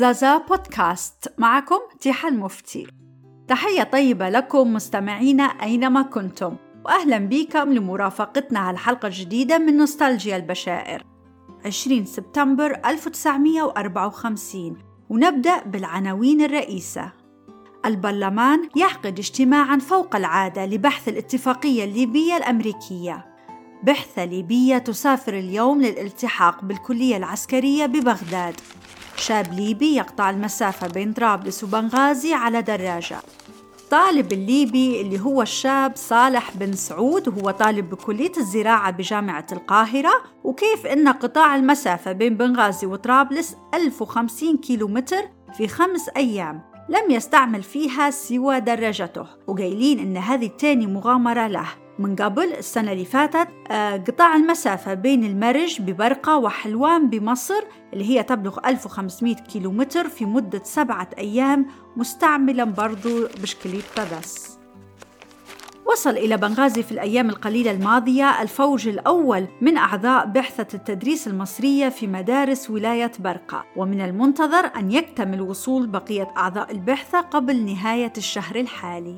زازا بودكاست. معكم تيحة المفتي تحية طيبة لكم مستمعينا أينما كنتم وأهلا بكم لمرافقتنا على الحلقة الجديدة من نوستالجيا البشائر. 20 سبتمبر 1954 ونبدأ بالعناوين الرئيسة. البرلمان يعقد اجتماعا فوق العادة لبحث الاتفاقية الليبية الأمريكية. بعثة ليبية تسافر اليوم للالتحاق بالكلية العسكرية ببغداد. شاب ليبي يقطع المسافة بين طرابلس وبنغازي على دراجة. الطالب الليبي اللي هو الشاب صالح بن سعود وهو طالب بكلية الزراعة بجامعة القاهرة. وكيف إن قطاع المسافة بين بنغازي وطرابلس 1050 كيلومتر في خمس أيام لم يستعمل فيها سوى دراجته. وقايلين إن هذه تاني مغامرة له. من قبل السنة اللي فاتت آه، قطاع المسافة بين المرج ببرقة وحلوان بمصر اللي هي تبلغ 1500 كيلومتر في مدة سبعة أيام مستعملا برضو بشكليتة بس وصل إلى بنغازي في الأيام القليلة الماضية الفوج الأول من أعضاء بعثة التدريس المصرية في مدارس ولاية برقة. ومن المنتظر أن يكتمل وصول بقية أعضاء البعثة قبل نهاية الشهر الحالي.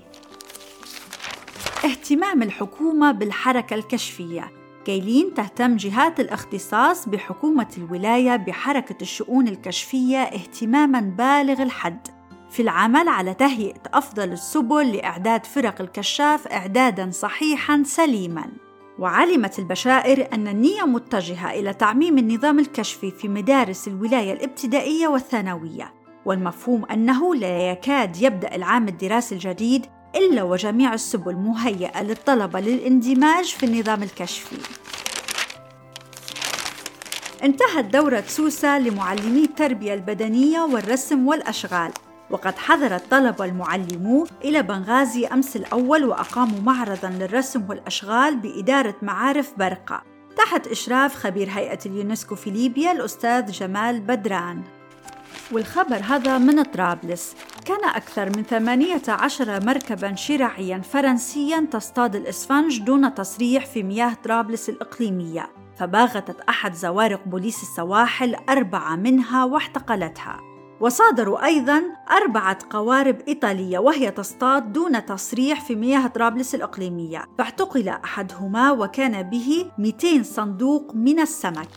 اهتمام الحكومة بالحركة الكشفية. كيلين تهتم جهات الاختصاص بحكومة الولاية بحركة الشؤون الكشفية اهتماماً بالغ الحد. في العمل على تهيئة أفضل السبل لإعداد فرق الكشاف إعداداً صحيحاً سليماً. وعلمت البشائر أن النية متجهة إلى تعميم النظام الكشفي في مدارس الولاية الابتدائية والثانوية. والمفهوم أنه لا يكاد يبدأ العام الدراسي الجديد إلا وجميع السبل مهيئة للطلبة للاندماج في النظام الكشفي. انتهت دورة سوسة لمعلمي التربية البدنية والرسم والأشغال وقد حضر الطلبة المعلمو إلى بنغازي أمس الأول وأقاموا معرضاً للرسم والأشغال بإدارة معارف برقة تحت إشراف خبير هيئة اليونسكو في ليبيا الأستاذ جمال بدران. والخبر هذا من طرابلس. كان أكثر من 18 مركبا شراعيا فرنسيا تصطاد الإسفنج دون تصريح في مياه طرابلس الإقليمية فباغتت أحد زوارق بوليس السواحل أربعة منها واحتقلتها. وصادروا أيضا أربعة قوارب إيطالية وهي تصطاد دون تصريح في مياه طرابلس الإقليمية فاعتقل أحدهما وكان به 200 صندوق من السمك.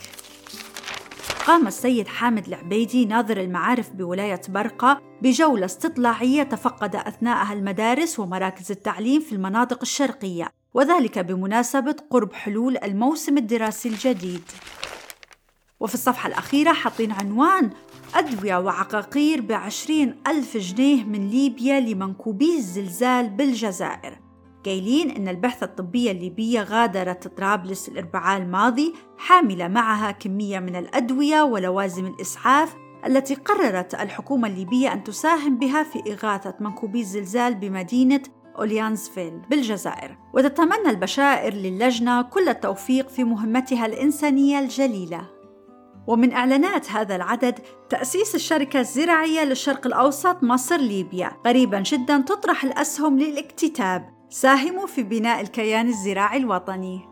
قام السيد حامد العبيدي ناظر المعارف بولاية برقة بجولة استطلاعية تفقد أثناءها المدارس ومراكز التعليم في المناطق الشرقية وذلك بمناسبة قرب حلول الموسم الدراسي الجديد. وفي الصفحة الأخيرة حاطين عنوان أدوية وعقاقير بعشرين ألف جنيه من ليبيا لمنكوبي الزلزال بالجزائر. قايلين إن البعثة الطبية الليبية غادرت طرابلس الأربعاء الماضي حاملة معها كمية من الأدوية ولوازم الإسعاف التي قررت الحكومة الليبية أن تساهم بها في إغاثة منكوبي الزلزال بمدينة أوليانزفيل بالجزائر. وتتمنى البشائر للجنة كل التوفيق في مهمتها الإنسانية الجليلة. ومن إعلانات هذا العدد تأسيس الشركة الزراعية للشرق الأوسط مصر ليبيا. قريبا جدا تطرح الأسهم للاكتتاب. ساهموا في بناء الكيان الزراعي الوطني.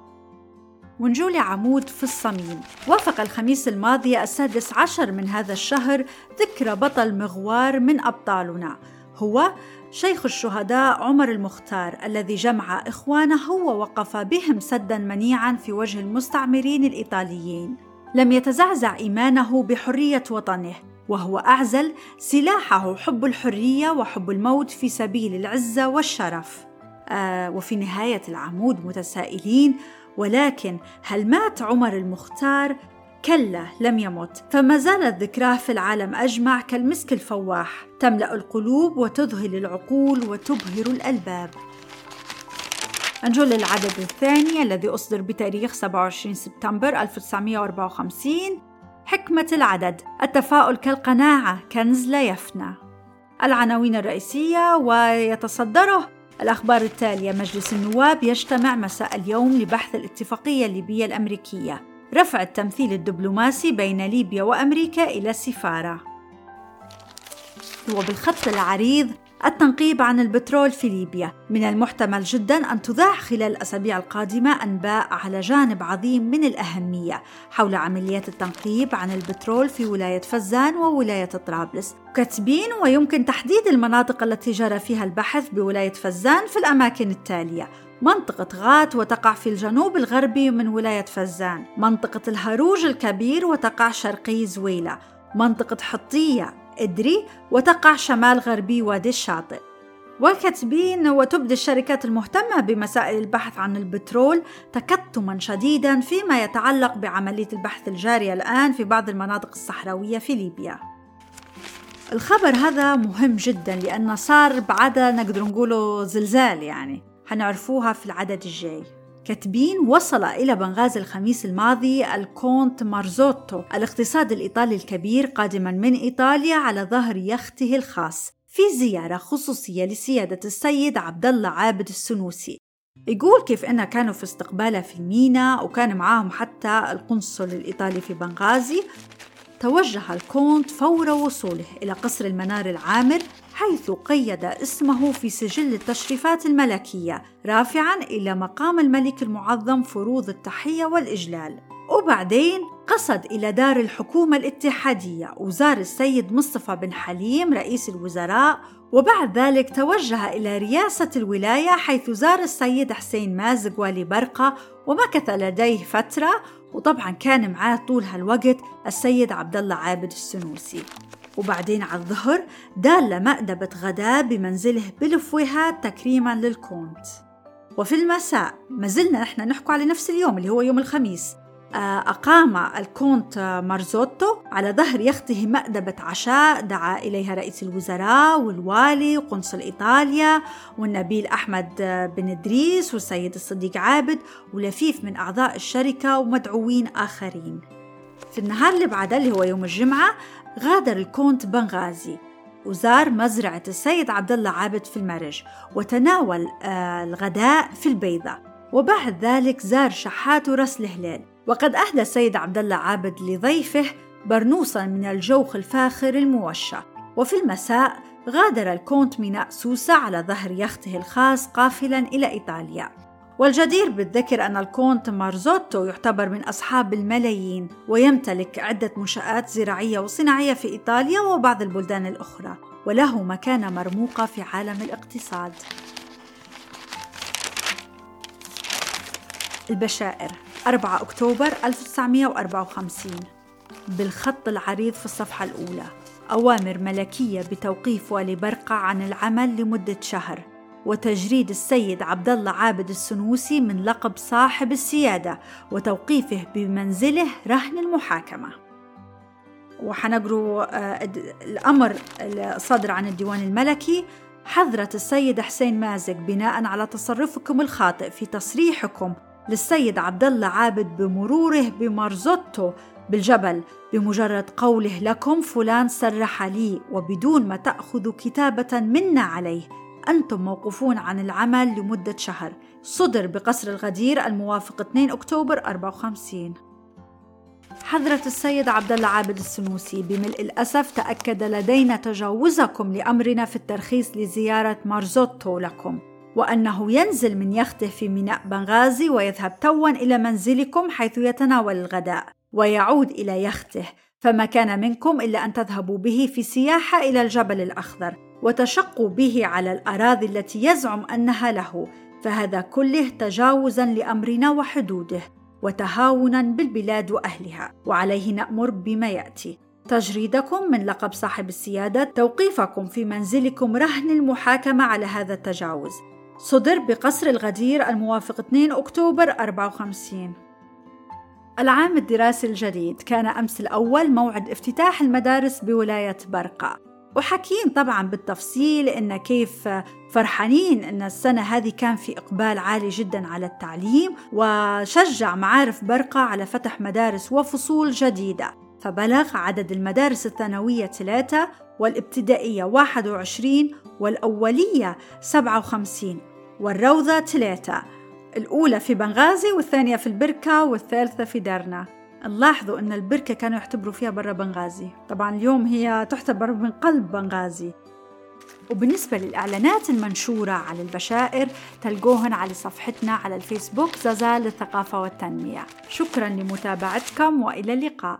ونجول عمود في الصميم. وافق الخميس الماضي السادس عشر من هذا الشهر ذكرى بطل مغوار من أبطالنا. هو شيخ الشهداء عمر المختار الذي جمع إخوانه ووقف بهم سدا منيعا في وجه المستعمرين الإيطاليين. لم يتزعزع إيمانه بحرية وطنه وهو أعزل سلاحه حب الحرية وحب الموت في سبيل العزة والشرف. وفي نهاية العمود متسائلين ولكن هل مات عمر المختار؟ كلا لم يمت. فما زالت ذكراه في العالم أجمع كالمسك الفواح. تملأ القلوب وتذهل العقول وتبهر الألباب. نجول للعدد الثاني الذي أصدر بتاريخ 27 سبتمبر 1954 حكمة العدد. التفاؤل كالقناعة كنز لا يفنى. العناوين الرئيسية ويتصدره الأخبار التالية مجلس النواب يجتمع مساء اليوم لبحث الاتفاقية الليبية الأمريكية. رفع التمثيل الدبلوماسي بين ليبيا وأمريكا إلى السفارة وبالخط العريض التنقيب عن البترول في ليبيا. من المحتمل جدا أن تذاع خلال الأسابيع القادمة أنباء على جانب عظيم من الأهمية حول عمليات التنقيب عن البترول في ولاية فزان وولاية طرابلس. كاتبين ويمكن تحديد المناطق التي جرى فيها البحث بولاية فزان في الأماكن التالية. منطقة غات وتقع في الجنوب الغربي من ولاية فزان. منطقة الهروج الكبير وتقع شرقي زويلة. منطقة حطية إدري وتقع شمال غربي وادي الشاطئ. وكاتبين وتبدي الشركات المهتمة بمسائل البحث عن البترول تكتما شديدا فيما يتعلق بعملية البحث الجارية الآن في بعض المناطق الصحراوية في ليبيا. الخبر هذا مهم جدا لأنه صار بعدها نقدر نقوله زلزال يعني. حنعرفوها في العدد الجاي. كاتبين وصل إلى بنغازي الخميس الماضي الكونت مارزوتو الاقتصاد الإيطالي الكبير قادما من إيطاليا على ظهر يخته الخاص في زيارة خصوصية لسيادة السيد عبد الله عابد السنوسي. يقول كيف إنه كانوا في استقباله في الميناء وكان معاهم حتى القنصل الإيطالي في بنغازي توجه الكونت فور وصوله إلى قصر المنار العامر حيث قيد اسمه في سجل التشريفات الملكية رافعا إلى مقام الملك المعظم فروض التحية والإجلال. وبعدين قصد إلى دار الحكومة الاتحادية وزار السيد مصطفى بن حليم رئيس الوزراء. وبعد ذلك توجه إلى رياسة الولاية حيث زار السيد حسين مازق والي برقة ومكث لديه فترة. وطبعا كان معاه طول هالوقت السيد عبد الله عابد السنوسي. وبعدين على الظهر دال مأدبة غداء بمنزله بلفوها تكريما للكونت. وفي المساء ما زلنا نحن نحكي على نفس اليوم اللي هو يوم الخميس. أقام الكونت مارزوتو على ظهر يخته مأدبة عشاء دعا إليها رئيس الوزراء والوالي وقنصل إيطاليا والنبيل أحمد بن إدريس والسيد الصديق عابد ولفيف من أعضاء الشركة ومدعوين آخرين. في النهار اللي بعده اللي هو يوم الجمعة غادر الكونت بنغازي وزار مزرعة السيد عبد الله عابد في المرج وتناول آه، الغداء في البيضة. وبعد ذلك زار شحات وراس الهلال وقد أهدى السيد عبد الله عابد لضيفه برنوسا من الجوخ الفاخر الموشى. وفي المساء غادر الكونت ميناء سوسة على ظهر يخته الخاص قافلا إلى إيطاليا. والجدير بالذكر أن الكونت مارزوتو يعتبر من أصحاب الملايين ويمتلك عدة منشآت زراعية وصناعية في إيطاليا وبعض البلدان الأخرى وله مكانة مرموقة في عالم الاقتصاد. البشائر. 4 أكتوبر 1954 بالخط العريض في الصفحة الأولى. أوامر ملكية بتوقيف والي برقع عن العمل لمدة شهر وتجريد السيد عبد الله عابد السنوسي من لقب صاحب السيادة وتوقيفه بمنزله رهن المحاكمة. وحنقروا آه، الأمر الصادر عن الديوان الملكي حضرت السيد حسين مازق بناء على تصرفكم الخاطئ في تصريحكم للسيد عبد الله عابد بمروره بمارزوتو بالجبل بمجرد قوله لكم فلان سرح لي وبدون ما تأخذوا كتابة منا عليه. أنتم موقوفون عن العمل لمدة شهر. صدر بقصر الغدير الموافق 2 أكتوبر 54 حضرة السيد عبد الله عابد السنوسي بملء الأسف تأكد لدينا تجاوزكم لأمرنا في الترخيص لزيارة مارزوتو لكم. وأنه ينزل من يخته في ميناء بنغازي ويذهب توا إلى منزلكم حيث يتناول الغداء ويعود إلى يخته. فما كان منكم إلا أن تذهبوا به في سياحة إلى الجبل الأخضر وتشقوا به على الأراضي التي يزعم أنها له. فهذا كله تجاوزا لأمرنا وحدوده وتهاونا بالبلاد وأهلها. وعليه نأمر بما يأتي. تجريدكم من لقب صاحب السيادة توقيفكم في منزلكم رهن المحاكمة على هذا التجاوز. صدر بقصر الغدير الموافق 2 أكتوبر 54 العام الدراسي الجديد كان أمس الأول موعد افتتاح المدارس بولاية برقة. وحكين طبعا بالتفصيل إن كيف فرحانين إن السنة هذه كان في إقبال عالي جدا على التعليم وشجع معارف برقة على فتح مدارس وفصول جديدة. فبلغ عدد المدارس الثانوية ثلاثة والابتدائية 21 والأولية 57 والروضة ثلاثة الأولى في بنغازي والثانية في البركة والثالثة في درنا نلاحظوا أن البركة كانوا يعتبروا فيها برا بنغازي. طبعا اليوم هي تعتبر من قلب بنغازي. وبالنسبة للإعلانات المنشورة على البشائر تلقوهن على صفحتنا على الفيسبوك زازا للثقافة والتنمية. شكرا لمتابعتكم وإلى اللقاء.